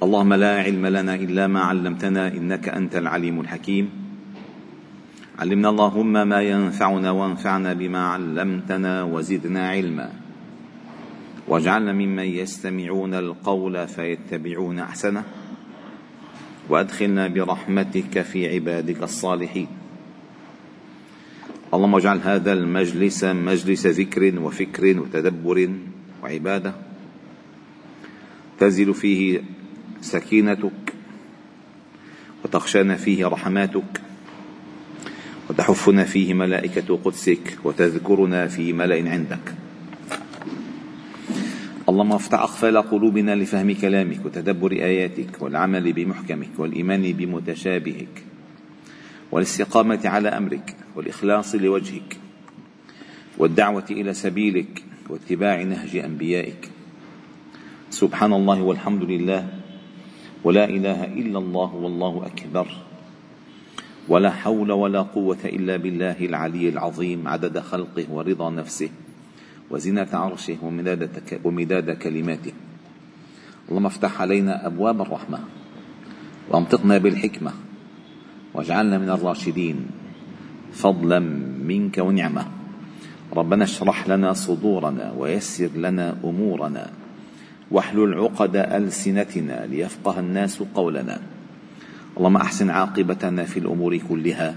اللهم لا علم لنا إلا ما علمتنا إنك أنت العليم الحكيم. علمنا اللهم ما ينفعنا وانفعنا بما علمتنا وزدنا علما. واجعلنا ممن يستمعون القول فيتبعون أحسنه. وأدخلنا برحمتك في عبادك الصالحين. اللهم اجعل هذا المجلس مجلس ذكر وفكر وتدبر وعبادة تنزل فيه سكينتك وتخشانا فيه رحماتك وتحفنا فيه ملائكة قدسك وتذكرنا في ملأ عندك. اللهم افتح أقفال قلوبنا لفهم كلامك وتدبر آياتك والعمل بمحكمك والإيمان بمتشابهك والاستقامة على أمرك والإخلاص لوجهك والدعوة إلى سبيلك واتباع نهج أنبيائك. سبحان الله والحمد لله. ولا إله إلا الله والله أكبر. ولا حول ولا قوة إلا بالله العلي العظيم عدد خلقه ورضا نفسه وزنة عرشه ومداد, ومداد كلماته. اللهم افتح علينا أبواب الرحمة وأمطقنا بالحكمة واجعلنا من الراشدين. فضلا منك ونعمة. ربنا اشرح لنا صدورنا ويسر لنا أمورنا. واحلل عقد ألسنتنا ليفقه الناس قولنا. اللهم أحسن عاقبتنا في الأمور كلها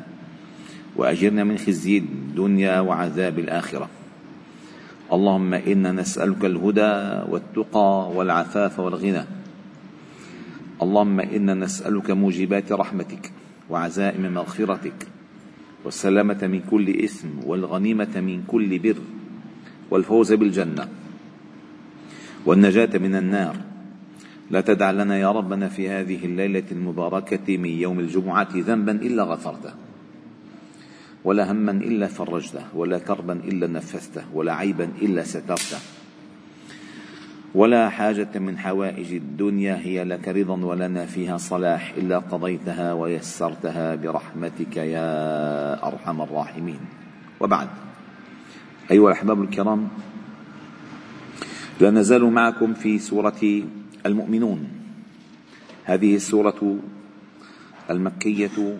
وأجرنا من خزي الدنيا وعذاب الآخرة. اللهم إنا نسألك الهدى والتقى والعفاف والغنى. اللهم إنا نسألك موجبات رحمتك وعزائم مغفرتك والسلامة من كل إثم والغنيمة من كل بر والفوز بالجنة. والنجاة من النار. لا تدع لنا يا ربنا في هذه الليلة المباركة من يوم الجمعة ذنبا إلا غفرته ولا هما إلا فرجته ولا كربا إلا نفذته ولا عيبا إلا سترته. ولا حاجة من حوائج الدنيا هي لك رضا ولنا فيها صلاح إلا قضيتها ويسرتها برحمتك يا أرحم الراحمين. وبعد. أيها الأحباب الكرام لا نزال معكم في سورة المؤمنون. هذه السورة المكية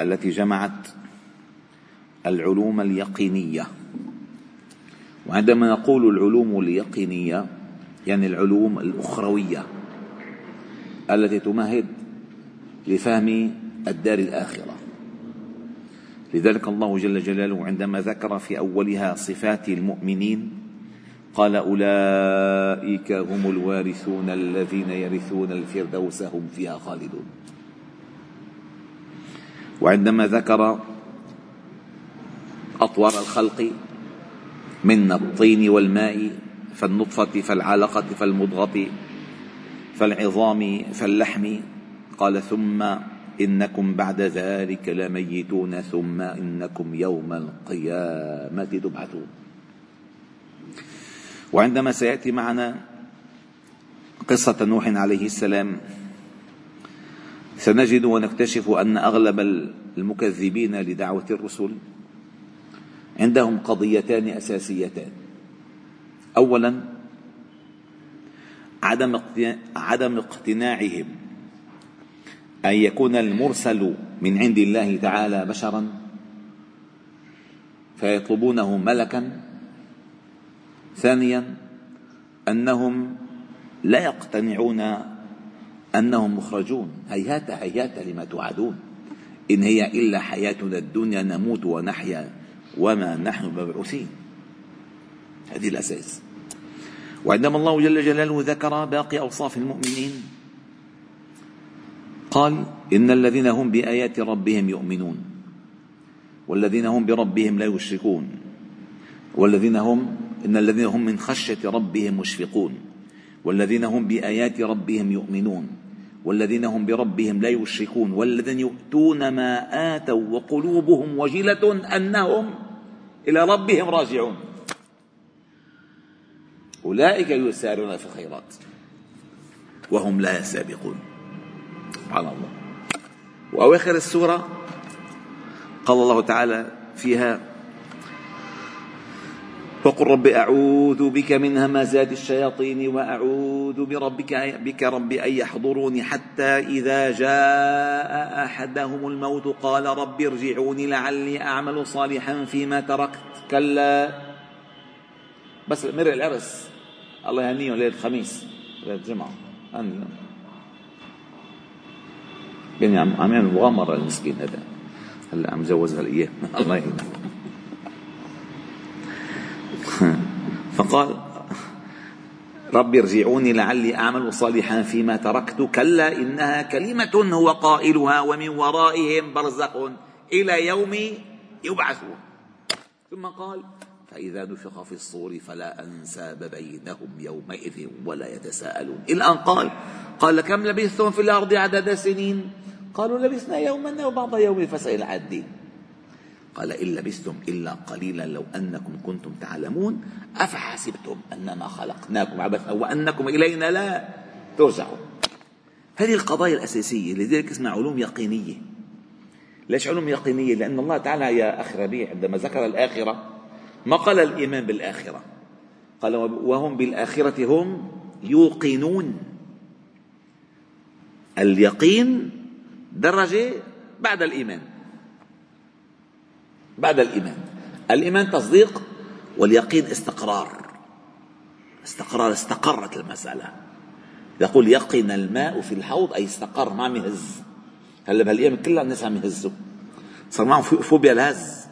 التي جمعت العلوم اليقينية. وعندما نقول العلوم اليقينية يعني العلوم الأخروية التي تمهد لفهم الدار الآخرة. لذلك الله جل جلاله عندما ذكر في أولها صفات المؤمنين قال أولئك هم الوارثون الذين يرثون الفردوس هم فيها خالدون. وعندما ذكر أطوار الخلق من الطين والماء فالنطفة فالعلقة فالمضغة فالعظام فاللحم قال ثم إنكم بعد ذلك لميتون ثم إنكم يوم القيامة تبعثون. وعندما سيأتي معنا قصة نوح عليه السلام سنجد ونكتشف أن أغلب المكذبين لدعوة الرسل عندهم قضيتان أساسيتان. اولا عدم عدم اقتناعهم أن يكون المرسل من عند الله تعالى بشرا فيطلبونه ملكا ثانيا أنهم لا يقتنعون أنهم مخرجون. هيهات هيهات لما توعدون. إن هي إلا حياتنا الدنيا نموت ونحيا وما نحن مبعوثين. هذه الأساس. وعندما الله جل جلاله ذكر باقي أوصاف المؤمنين قال إن الذين هم بآيات ربهم يؤمنون والذين هم بربهم لا يشركون والذين هم إن الذين هم من خشية ربهم مشفقون والذين هم بآيات ربهم يؤمنون والذين هم بربهم لا يشركون والذين يؤتون ما آتوا وقلوبهم وجلة أنهم إلى ربهم راجعون. أولئك يسارون في الخيرات وهم لا سابقون. سبحان الله. وأواخر السورة قال الله تعالى فيها وقل رب أعوذ بك من همزات الشياطين وأعوذ بربك بك رب أن يحضروني حتى إذا جاء أحدهم الموت قال رب ارجعوني لعلي أعمل صالحا فيما تركت. كلا. بس مرق العرس. الله يهنيهم ليلة الخميس ليلة الجمعة. يعني عم عم يعمل مغامرة المسكين هذا. هلا عم جوزها لإياه الله يهنيه فقال رب ارجعوني لعلي أعمل صالحا فيما تركت. كلا إنها كلمة هو قائلها ومن ورائهم برزق إلى يوم يبعثون. ثم قال فإذا نفخ في الصور فلا أنساب بينهم يومئذ ولا يتساءلون. إلى أن قال قال كم لبثتم في الأرض عدد سنين؟ قالوا لبثنا يوما أو بعض يوم فسأل عدين قال إن لبثتم إلا قليلا لو أنكم كنتم تعلمون أفحسبتم أنما خلقناكم عبثا وأنكم إلينا لا ترجعون. هذه القضايا الأساسية لذلك اسمها علوم يقينية. ليش علوم يقينية؟ لأن الله تعالى يا أخ ربيع عندما ذكر الآخرة ما قال الإيمان بالآخرة؟ قال وهم بالآخرة هم يوقنون. اليقين درجة بعد الإيمان. بعد الإيمان. الإيمان تصديق واليقين استقرار. استقرار استقرت المسألة. يقول يقن الماء في الحوض أي استقر ما عم يهز هلا بهالأيام كلها الناس عم يهزوا؟ صار معهم فوبيا الهز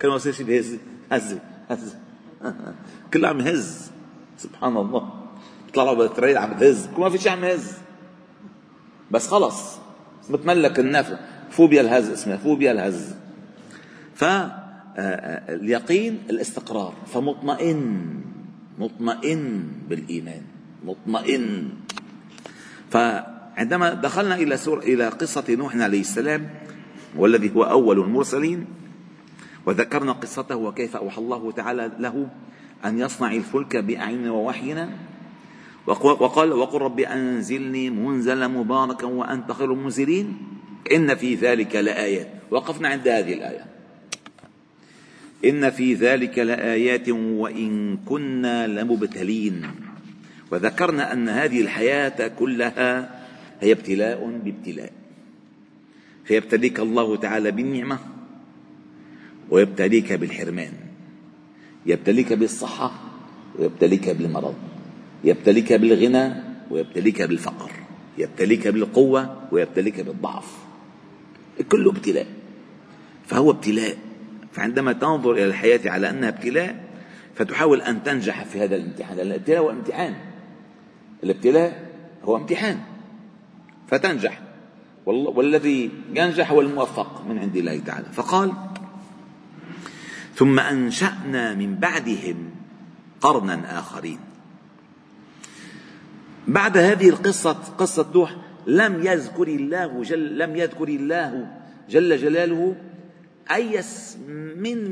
كانوا يصير شيء بهز هز هز. كله عم يهز. سبحان الله. بيطلعوا بالتريل عم تهز. ما في شيء عم يهز. بس خلص. متملك النفس فوبيا الهز اسمها فوبيا الهز. فاليقين الاستقرار. فمطمئن مطمئن بالإيمان مطمئن. فعندما دخلنا إلى سورة إلى قصة نوح عليه السلام والذي هو أول المرسلين وذكرنا قصته وكيف أوحى الله تعالى له أن يصنع الفلك بأعيننا ووحينا وقال وقل رب أنزلني منزلا مباركا وأنت خير المنزلين إن في ذلك لآيات. وقفنا عند هذه الآية. إن في ذلك لآيات وإن كنا لمبتلين. وذكرنا أن هذه الحياة كلها هي ابتلاء بابتلاء. فيبتليك الله تعالى بالنعمة ويبتليك بالحرمان. يبتليك بالصحة ويبتليك بالمرض. يبتليك بالغنى ويبتليك بالفقر. يبتليك بالقوة ويبتليك بالضعف. كله ابتلاء. فهو ابتلاء. فعندما تنظر إلى الحياة على أنها ابتلاء فتحاول أن تنجح في هذا الامتحان لأن الابتلاء هو امتحان. الابتلاء هو امتحان. فتنجح. والذي ينجح هو الموفق من عند الله تعالى. فقال ثم أنشأنا من بعدهم قرنا آخرين. بعد هذه القصة قصة نوح لم يذكر الله جل لم يذكر الله جل جلاله أي اسم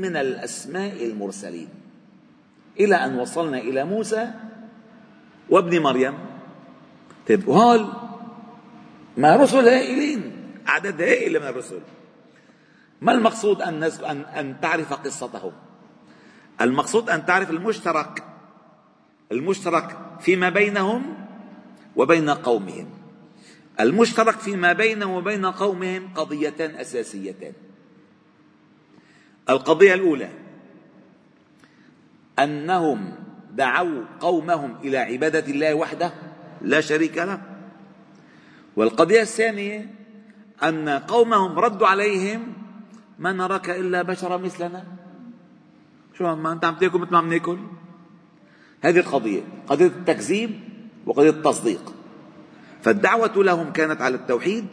من الأسماء المرسلين. إلى أن وصلنا إلى موسى وابن مريم. طيب وهول ما رسل هائلين أعداد هائلة من الرسل. ما المقصود أن, أن, أن تعرف قصتهم؟ المقصود أن تعرف المشترك المشترك فيما بينهم وبين قومهم. المشترك فيما بينهم وبين قومهم قضيتان أساسيتان. القضية الأولى أنهم دعوا قومهم إلى عبادة الله وحده لا شريك له. والقضية الثانية أن قومهم ردوا عليهم ما نراك إلا بشرا مثلنا. شو ما أنت عم تأكل مثل ما عم نأكل؟ هذه القضية قضية التكذيب وقضية التصديق. فالدعوة لهم كانت على التوحيد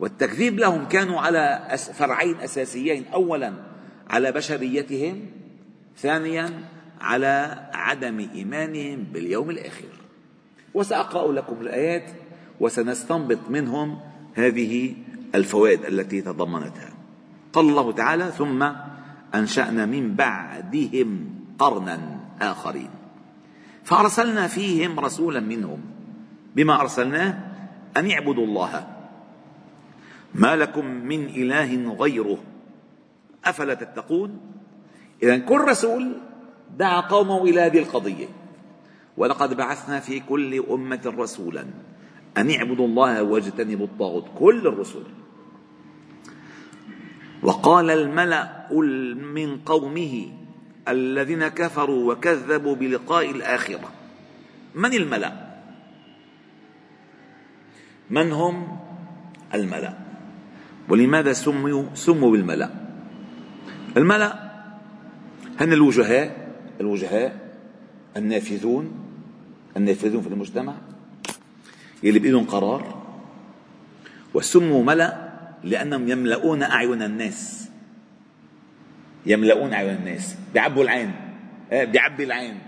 والتكذيب لهم كانوا على فرعين أساسيين. أولا على بشريتهم ثانيا على عدم إيمانهم باليوم الآخر. وسأقرأ لكم الآيات وسنستنبط منهم هذه الفوائد التي تضمنتها. قال الله تعالى ثم أنشأنا من بعدهم قرنا آخرين. فأرسلنا فيهم رسولا منهم بما أرسلناه أن يعبدوا الله. ما لكم من إله غيره أفلا تتقون؟ إذا كل رسول دعا قومه إلى هذه القضية. ولقد بعثنا في كل أمة رسولا. أن اعبدوا الله واجتنبوا الطاغوت. كل الرسل وقال الملأ من قومه الذين كفروا وكذبوا بلقاء الآخرة. من الملأ؟ من هم؟ الملأ. ولماذا سموا سموا بالملأ؟ الملأ هن الوجهاء الوجهاء النافذون النافذون في المجتمع يلي بإيدهم قرار وسموا ملأ لأنهم يملؤون أعين الناس. يملؤون أعين الناس. بيعبوا العين. إيه؟ بيعبي العين.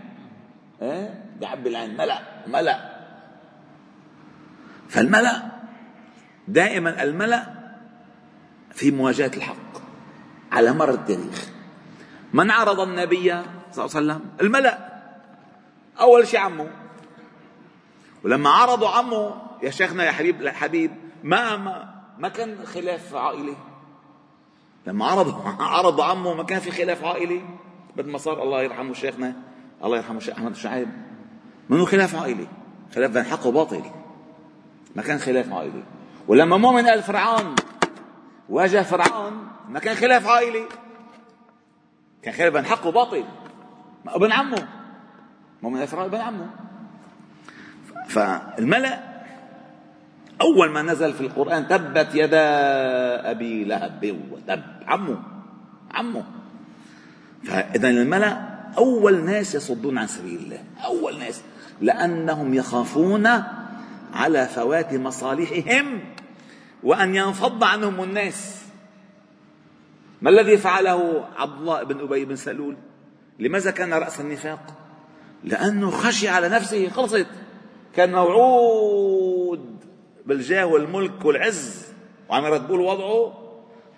إيه؟ بيعبي العين. ملأ. ملأ. فالملأ دائما الملأ في مواجهة الحق. على مر التاريخ. من عرض النبي صلى الله عليه وسلم؟ الملأ. أول شيء عمه. ولما عرضوا عمه يا شيخنا يا حبيب حبيب ما ما, ما كان خلاف عائلي. لما عرضوا عرضوا عمه ما كان في خلاف عائلي. بعد ما صار الله يرحمه شيخنا. الله يرحمه الشيخ أحمد الشعيب. منه خلاف عائلي؟ خلاف بين حق وباطل. ما كان خلاف عائلي. ولما مؤمن قال فرعون واجه فرعون. ما كان خلاف عائلي. كان خلاف بين حق وباطل. ابن عمه. مؤمن قال فرعون ابن عمه. فالملأ أول ما نزل في القرآن تبت يدا أبي لهب وتب عمه. عمه. فإذا الملأ أول ناس يصدون عن سبيل الله. أول ناس. لأنهم يخافون على فوات مصالحهم. وأن ينفض عنهم الناس. ما الذي فعله عبد الله بن أبي بن سلول؟ لماذا كان رأس النفاق؟ لأنه خشي على نفسه خلصت. كان موعود بالجاه والملك والعز. وعم يرتبوا وضعه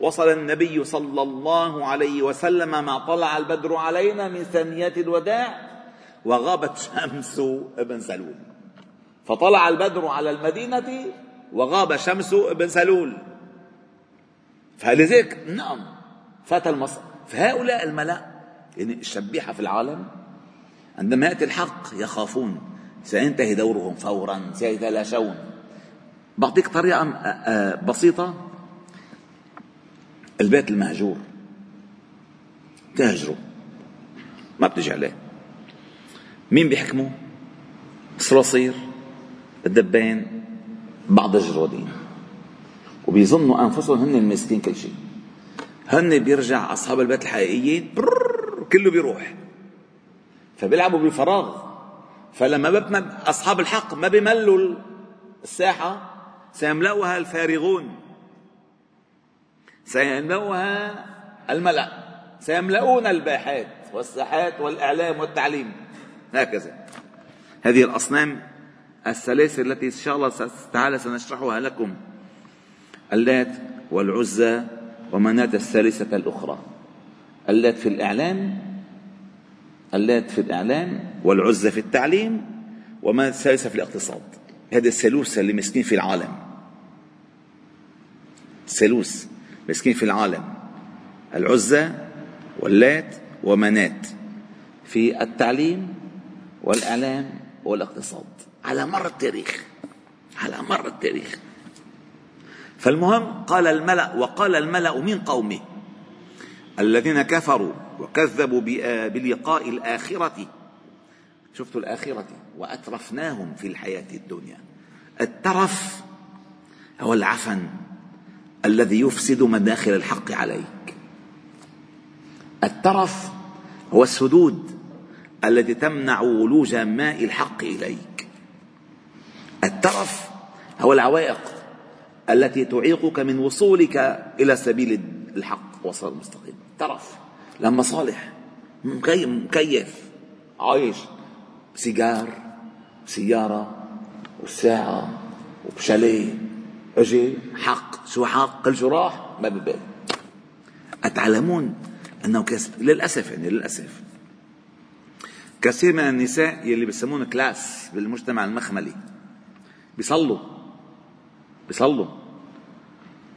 وصل النبي صلى الله عليه وسلم ما طلع البدر علينا من ثنيات الوداع وغابت شمس ابن سلول. فطلع البدر على المدينة وغاب شمس ابن سلول. فلذلك نعم. فات المصر فهؤلاء الملأ يعني الشبيحة في العالم عندما يأتي الحق يخافون. سينتهي دورهم فورا سيتلاشون بعطيك طريقة بسيطة. البيت المهجور. تهجره ما بتجي عليه. مين بيحكمه؟ الصراصير الدبان بعض الجرودين. وبيظنوا أنفسهم هن الماسكين كل شيء. هن بيرجع أصحاب البيت الحقيقيين كله بيروح. فبيلعبوا بالفراغ. فلما ببنى أصحاب الحق ما بيملوا الساحة سيملأها الفارغون. سيملأها الملأ. سيملؤون الباحات والساحات والإعلام والتعليم. هكذا. هذه الأصنام السلاسل التي إن شاء الله تعالى سنشرحها لكم. اللات والعزى ومناة الثالثة الأخرى. اللات في الإعلام اللات في الإعلام والعزى في التعليم ومناة الثالثة في الاقتصاد. هذا الثالوث اللي مسكين في العالم. ثالوث مسكين في العالم. العزى واللات ومنات في التعليم والإعلام والإقتصاد. على مر التاريخ على مر التاريخ. فالمهم قال الملأ وقال الملأ من قومه الذين كفروا وكذبوا بلقاء الآخرة. شفتوا الآخرة؟ وأترفناهم في الحياة الدنيا. الترف هو العفن الذي يفسد مداخل الحق عليك. الترف هو السدود التي تمنع ولوج ماء الحق إليك. الترف هو العوائق التي تعيقك من وصولك إلى سبيل الحق وصل المستقيم. ترف لما صالح مكيف عايش. سيجار سيارة وساعة وبشاليه أجي. حق. شو حق؟ قل شو راح ما ببال أتعلمون أنه كسب للأسف يعني للأسف كثير من النساء يلي بسمون كلاس بالمجتمع المخملي بيصلوا بيصلوا.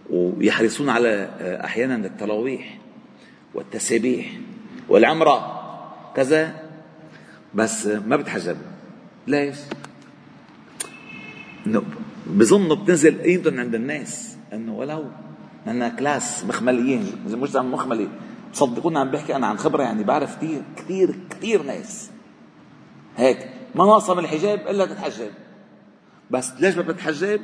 ويحرصون على أحيانا التراويح والتسابيح والعمرة كذا بس ما بتحجب. ليش؟ إنه بظنوا بتنزل قيمتهم عند الناس إنه ولو أنا كلاس مخمليين مش مخملي تصدقوني عم بحكي أنا عن خبرة يعني بعرف كثير كثير كثير ناس. هيك ما ناقصه من الحجاب إلا تتحجب. بس ليش ما بتحجب؟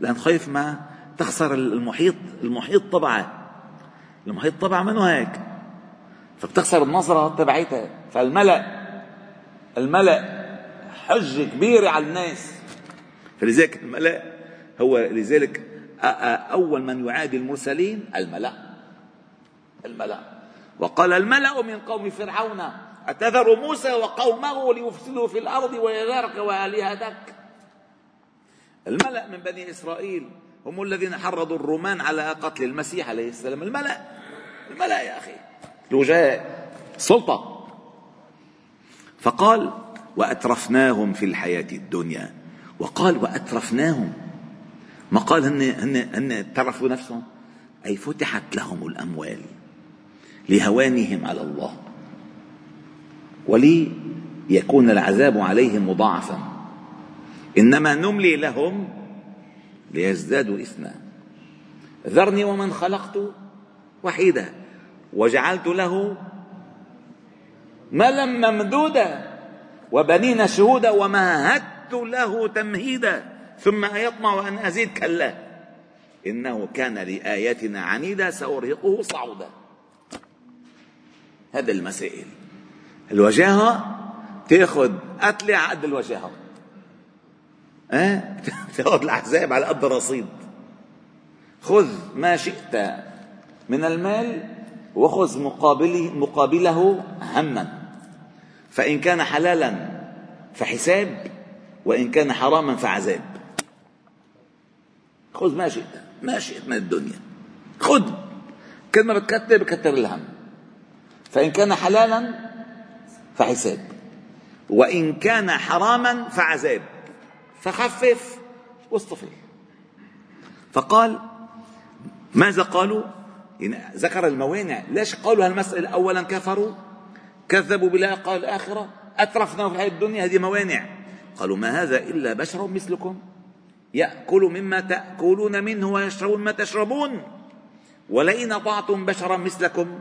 لأن خايف ما تخسر المحيط المحيط تبعه المحيط تبعه منه هيك؟ فبتخسر النظرة تبعيتها. فالملأ الملأ حجة كبيرة على الناس. فلذلك الملأ هو لذلك أول من يعادي المرسلين الملأ. الملأ. وقال الملأ من قوم فرعون أتذر موسى وقومه ليفسدوا في الأرض ويذرك وآلهتك؟ الملأ من بني إسرائيل هم الذين حرضوا الرومان على قتل المسيح عليه السلام. الملأ الملأ يا أخي. الوجهاء سلطة. فقال وأترفناهم في الحياة الدنيا. وقال وأترفناهم. ما قال هن هن هن ترفوا نفسهم؟ أي فتحت لهم الأموال لهوانهم على الله. وليكون العذاب عليهم مضاعفا. إنما نملي لهم ليزدادوا إثما. ذرني ومن خلقت وحيدا. وجعلت له ملا ممدودا. وبنين شهودا. ومهدت له تمهيدا. ثم أيطمع أن أزيد كلا. إنه كان لآياتنا عنيدا. سأرهقه صعودا. هذا المسائل. الوجاهة تأخذ قتلة قد الوجاهة. تأخذ الأحزاب على قد الرصيد خذ ما شئت من المال وخذ مقابله, مقابله هما. فإن كان حلالا فحساب وإن كان حراما فعذاب. خذ ما شئت ما شئت من الدنيا. خذ. كل ما بتكتر بكتر الهم. فإن كان حلالا فحساب. وإن كان حراما فعذاب. فخفف واصطفي فقال ماذا قالوا؟ يعني ذكر الموانع. ليش قالوا هالمسألة أولا كفروا؟ كذبوا بلقاء الآخرة أترفنا في الحياة الدنيا هذه موانع. قالوا ما هذا إلا بشر مثلكم. يأكل مما تأكلون منه ويشرب مما تشربون. ولئن أطعتم بشرا مثلكم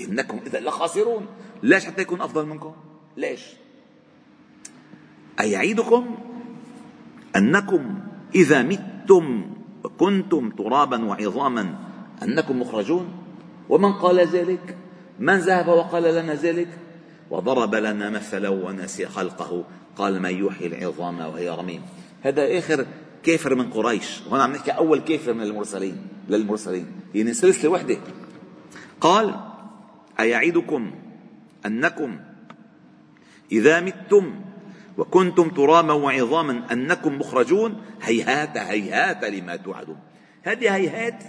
إنكم إذا لخاسرون. ليش حتى يكون أفضل منكم؟ ليش؟ أيعيدكم؟ أنكم إذا متم وكنتم ترابا وعظاما أنكم مخرجون؟ ومن قال ذلك؟ من ذهب وقال لنا ذلك؟ وضرب لنا مثلا ونسي خلقه قال من يحيي العظام وهي رميم. هذا آخر كافر من قريش. وهون عم نحكي أول كافر من المرسلين للمرسلين. يعني سلسلة وحدة قال أيعدكم أنكم إذا متم وكنتم ترابا وعظاما أنكم مخرجون. هيهات هيهات لما توعدون. هذه هيهات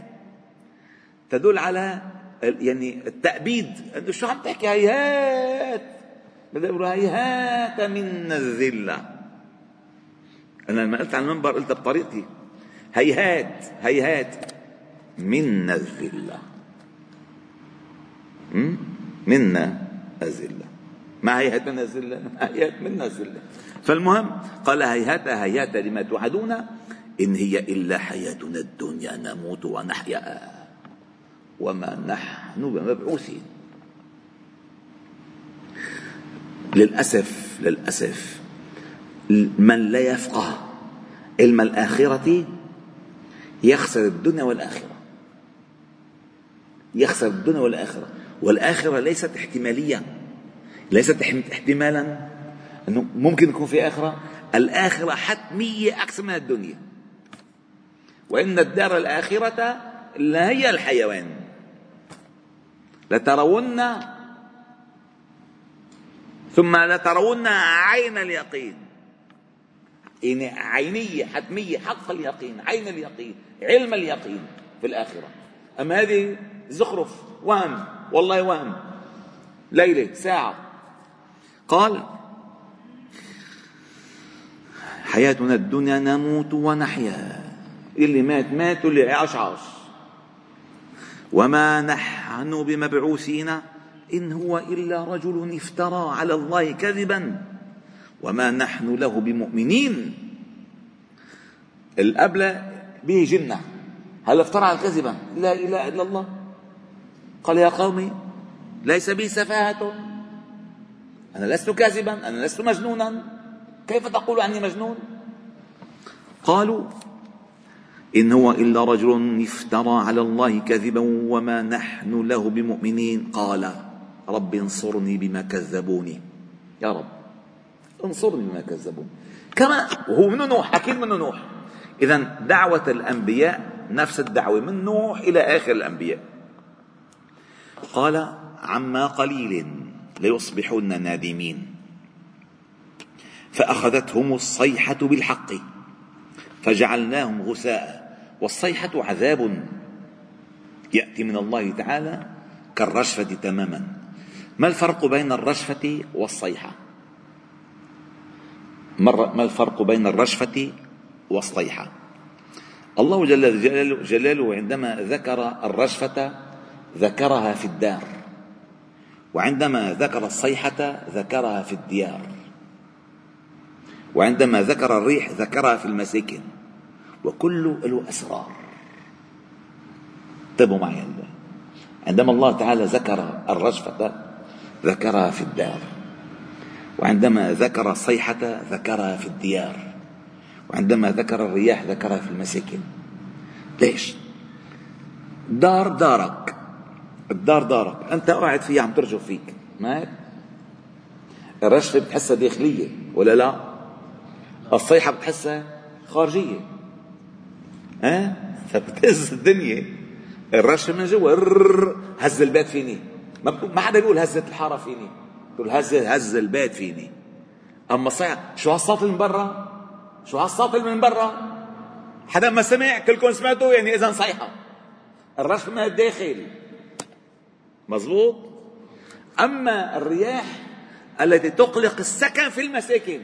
تدل على يعني التأبيد. انه شو عم تحكي؟ هيهات. هيهات من الذلة. أنا لما قلت على المنبر قلتها بطريقتي. هيهات هيهات من الذلة. منا الذلة. ما هيهات منا الذلة هيهات منا الذلة فالمهم قال هيهات هيهات لما توعدون إن هي إلا حياتنا الدنيا نموت ونحيا. وما نحن بمبعوثين. للأسف للأسف من لا يفقه علم الآخرة يخسر الدنيا والآخرة. يخسر الدنيا والآخرة. والآخرة ليست احتمالية ليست احتمالا أنه ممكن يكون في آخرة. الآخرة حتمية أكثر من الدنيا. وإن الدار الآخرة لا هي الحيوان. لترون ثم لترون عين اليقين. يعني عينية حتمية حق اليقين عين اليقين علم اليقين في الآخرة. أما هذه زخرف وهم والله وهم. ليلة ساعة قال حياتنا الدنيا نموت ونحيا. اللي مات مات واللي عاش عاش. وما نحن بمبعوثين إن هو إلا رجل افترى على الله كذبا. وما نحن له بمؤمنين. الأبلة به جنة. هل افترى كذبا؟ لا إله إلا الله. قال يا قومي ليس بي سفاهة. أنا لست كاذبا أنا لست مجنونا. كيف تقول عني مجنون؟ قالوا إن هو إلا رجل افترى على الله كذبا وما نحن له بمؤمنين. قال رب انصرني بما كذبوني. يا رب انصرني بما كذبوني. كما وهو من نوح أكيد من نوح. إذا دعوة الأنبياء نفس الدعوة من نوح إلى آخر الأنبياء. قال عما قليل ليصبحن نادمين. فأخذتهم الصيحة بالحق. فجعلناهم غثاء. والصيحة عذاب يأتي من الله تعالى كالرشفة تماما. ما الفرق بين الرشفة والصيحة؟ ما الفرق بين الرشفة والصيحة؟ الله جل جلاله عندما ذكر الرشفة ذكرها في الدار. وعندما ذكر الصيحة ذكرها في الديار. وعندما ذكر الريح ذكرها في المساكن. وكل له أسرار. انتبهوا معي عندما الله تعالى ذكر الرجفة ذكرها في الدار. وعندما ذكر الصيحة ذكرها في الديار. وعندما ذكر الرياح ذكرها في المساكن. ليش؟ دار دارك. الدار دارك. أنت قاعد فيها عم ترجف فيك. ما؟ هيك؟ الرجفة بتحسها داخلية ولا لا؟ الصيحة بتحسها خارجية. ها؟ فبتهز الدنيا. الرشفة من جوا هز البيت فيني. ما حدا بيقول هزت الحارة فيني. بيقول هز هز البيت فيني. أما الصيحة شو هالصوت من برا؟ شو هالصوت من برا؟ حدا ما سمع؟ كلكم سمعتوا؟ يعني إذا صيحة الرشفة من الداخل مزبوط أما الرياح التي تقلق السكن في المساكن.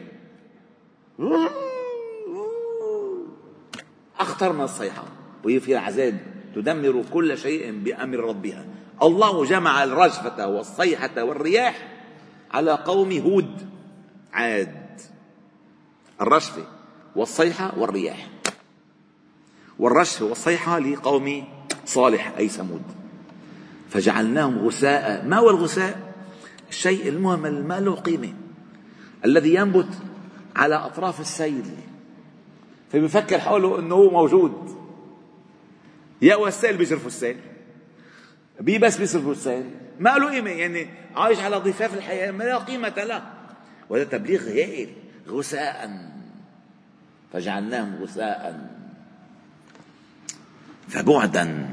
أخطر من الصيحة. وهي فيها عذاب تدمر كل شيء بأمر ربها. الله جمع الرجفة والصيحة والرياح على قوم هود. عاد. الرجفة والصيحة والرياح. والرجفة والصيحة لقوم صالح أي ثمود. فجعلناهم غثاء. ما هو الغثاء؟ الشيء المهمل ما له قيمة. الذي ينبت على أطراف السيل. فبيفكر حوله أنه هو موجود. يا السيل بيصرفوا السيل. بي بس بيصرفوا السيل. ما له قيمة. يعني عايش على ضفاف الحياة. ما لا قيمة له وهذا تبليغ هائل غثاء فجعلناهم غثاء فبعدا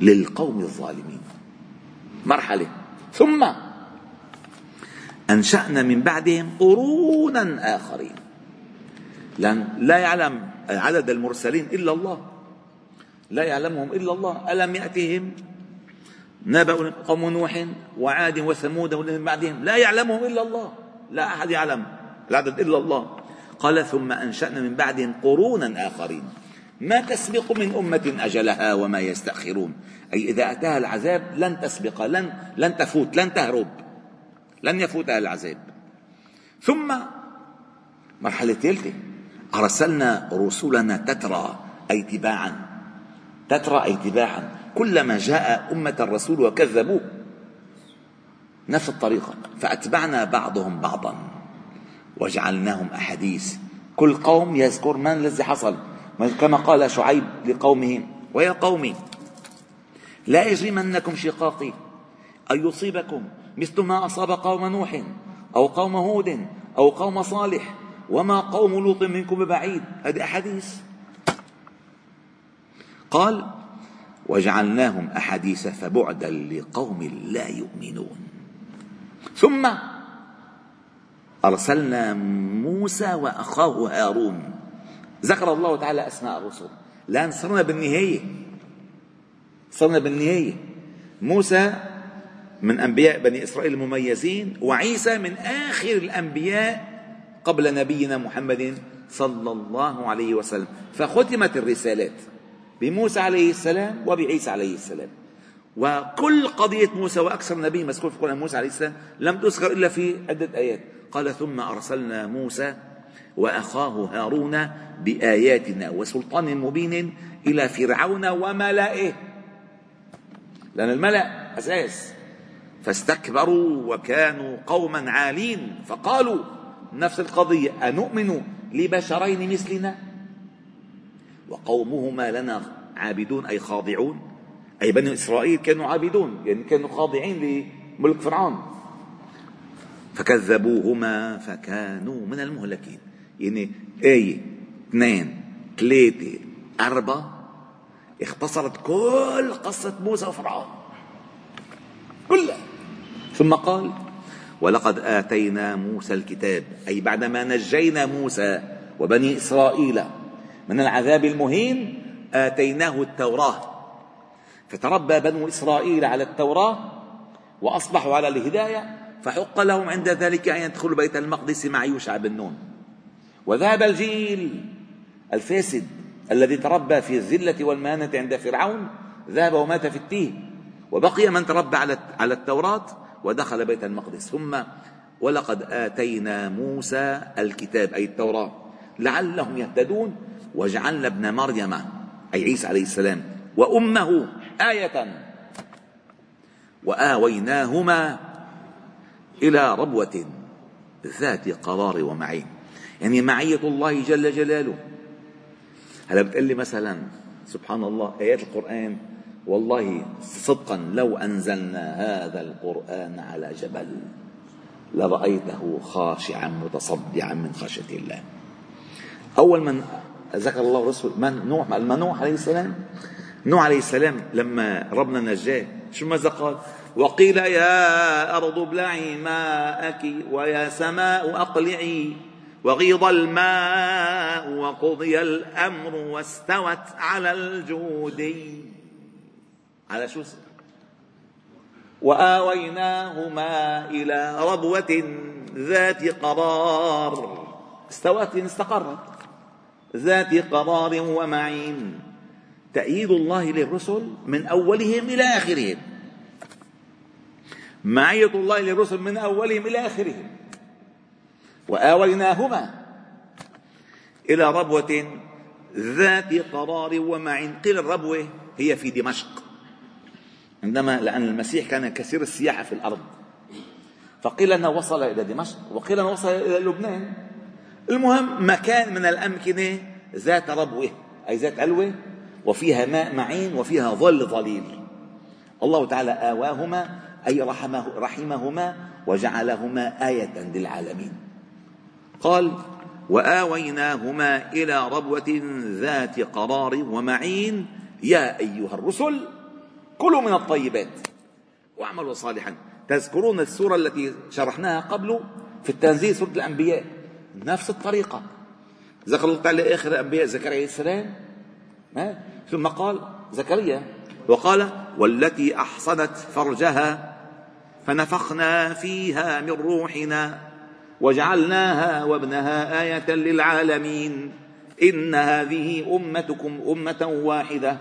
للقوم الظالمين. مرحلة. ثم أنشأنا من بعدهم قرونا آخرين. لأن لا يعلم عدد المرسلين إلا الله. لا يعلمهم إلا الله. ألم يأتهم نبأ قوم نوح وعاد وثمود ومن بعدهم؟ لا يعلمهم إلا الله. لا أحد يعلم العدد إلا الله. قال ثم أنشأنا من بعدهم قرونا آخرين. ما تسبق من أمة أجلها وما يستأخرون. أي إذا أتاها العذاب لن تسبق لن لن تفوت لن تهرب. لن يفوتها العذاب. ثم مرحلة ثالثة. أرسلنا رسلنا تترى أي تباعا. تترى أي تباعا. كلما جاء أمة الرسول وكذبوه. نفس الطريقة فأتبعنا بعضهم بعضا. وجعلناهم أحاديث. كل قوم يذكر من الذي حصل. كما قال شعيب لقومه ويا قومي لا يجرمنكم شقاقي أن يصيبكم مثل ما أصاب قوم نوح أو قوم هود أو قوم صالح وما قوم لوط منكم ببعيد. هذه أحاديث. قال وجعلناهم أحاديث فبعدا لقوم لا يؤمنون. ثم أرسلنا موسى وأخاه هارون. ذكر الله تعالى أسماء الرسل. الآن صرنا بالنهاية. صرنا بالنهاية. موسى من أنبياء بني إسرائيل المميزين وعيسى من آخر الأنبياء قبل نبينا محمد صلى الله عليه وسلم. فختمت الرسالات بموسى عليه السلام وبعيسى عليه السلام. وكل قضية موسى وأكثر نبي مذكور في القرآن موسى عليه السلام لم تذكر إلا في عدة آيات. قال ثم أرسلنا موسى وأخاه هارون بآياتنا وسلطان مبين إلى فرعون وملئه لأن الملأ أساس. فاستكبروا وكانوا قوما عالين. فقالوا نفس القضية أنؤمن لبشرين مثلنا؟ وقومهما لنا عابدون أي خاضعون. أي بني إسرائيل كانوا عابدون يعني كانوا خاضعين لملك فرعون. فكذبوهما فكانوا من المهلكين. يعني آية اثنين ثلاثة أربعة. اختصرت كل قصة موسى وفرعون. كلها. ثم قال ولقد آتينا موسى الكتاب. أي بعدما نجينا موسى وبني إسرائيل من العذاب المهين آتيناه التوراة. فتربى بنو إسرائيل على التوراة وأصبحوا على الهداية فحق لهم عند ذلك أن يدخلوا بيت المقدس مع يوشع بن نون. وذهب الجيل الفاسد الذي تربى في الذلة والمهانة عند فرعون ذهب ومات في التيه وبقي من تربى على على التوراة ودخل بيت المقدس. ثم ولقد آتينا موسى الكتاب أي التوراة. لعلهم يهتدون. وجعلنا ابن مريم أي عيسى عليه السلام وأمه آية. وآويناهما إلى ربوة ذات قرار ومعين. يعني معية الله جل جلاله. هلا بتقول لي مثلا سبحان الله آيات القرآن والله صدقا لو أنزلنا هذا القرآن على جبل لرأيته خاشعا متصدعا من خشية الله. أول من ذكر الله رسول من؟ نوح نوح عليه السلام؟ نوح عليه السلام لما ربنا نجاه شو ماذا قال؟ وقيل يا أرض ابلعي ماءك ويا سماء أقلعي. وغيض الماء وقضي الأمر واستوت على الجودي على شو؟ وآويناهما إلى ربوة ذات قرار. استوت استقرت. ذات قرار ومعين. تأييد الله للرسل من أولهم إلى آخرهم. معية الله للرسل من أولهم إلى آخرهم. وآويناهما إلى ربوة ذات قرار ومعين. قيل الربوة هي في دمشق عندما لأن المسيح كان كثير السياحة في الأرض. فقيل أنه وصل إلى دمشق وقيل أنه وصل إلى لبنان. المهم مكان من الأمكنة ذات ربوة أي ذات علوة وفيها ماء معين وفيها ظل ظليل. الله تعالى آواهما أي رحمه رحمهما وجعلهما آية للعالمين. قال وآويناهما إلى ربوة ذات قرار ومعين يا أيها الرسل كلوا من الطيبات واعملوا صالحا. تذكرون السورة التي شرحناها قبل في التنزيل سورة الأنبياء؟ نفس الطريقة. ذكر الله تعالى آخر الأنبياء زكريا عليه السلام. ثم قال زكريا وقال والتي أحصنت فرجها فنفخنا فيها من روحنا. وجعلناها وابنها آية للعالمين. إن هذه أمتكم أمة واحدة.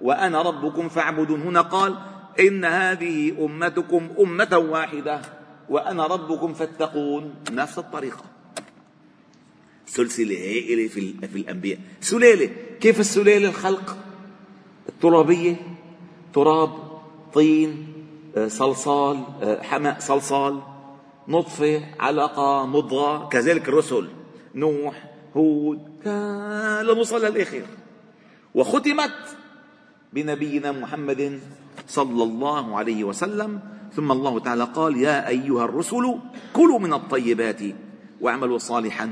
وأنا ربكم فاعبدون. هنا قال إن هذه أمتكم أمة واحدة. وأنا ربكم فاتقون. نفس الطريقة. سلسلة هائلة في, في الأنبياء. سلالة. كيف السلالة؟ الخلق. الترابية. تراب طين آه، صلصال آه، حمأ صلصال. نطفة علقة مضغة كذلك الرسل نوح هود لنوصل للآخر وختمت بنبينا محمد صلى الله عليه وسلم. ثم الله تعالى قال يا أيها الرسل كلوا من الطيبات واعملوا صالحا.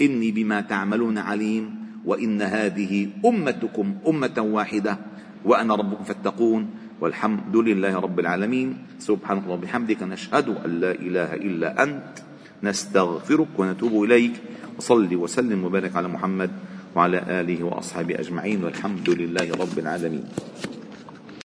إني بما تعملون عليم. وإن هذه أمتكم أمة واحدة وأنا ربكم فاتقون. والحمد لله رب العالمين. سبحانك اللهم وبحمدك نشهد أن لا إله إلا أنت. نستغفرك ونتوب إليك. وصل وسلم وبارك على محمد وعلى آله وأصحابه أجمعين. والحمد لله رب العالمين.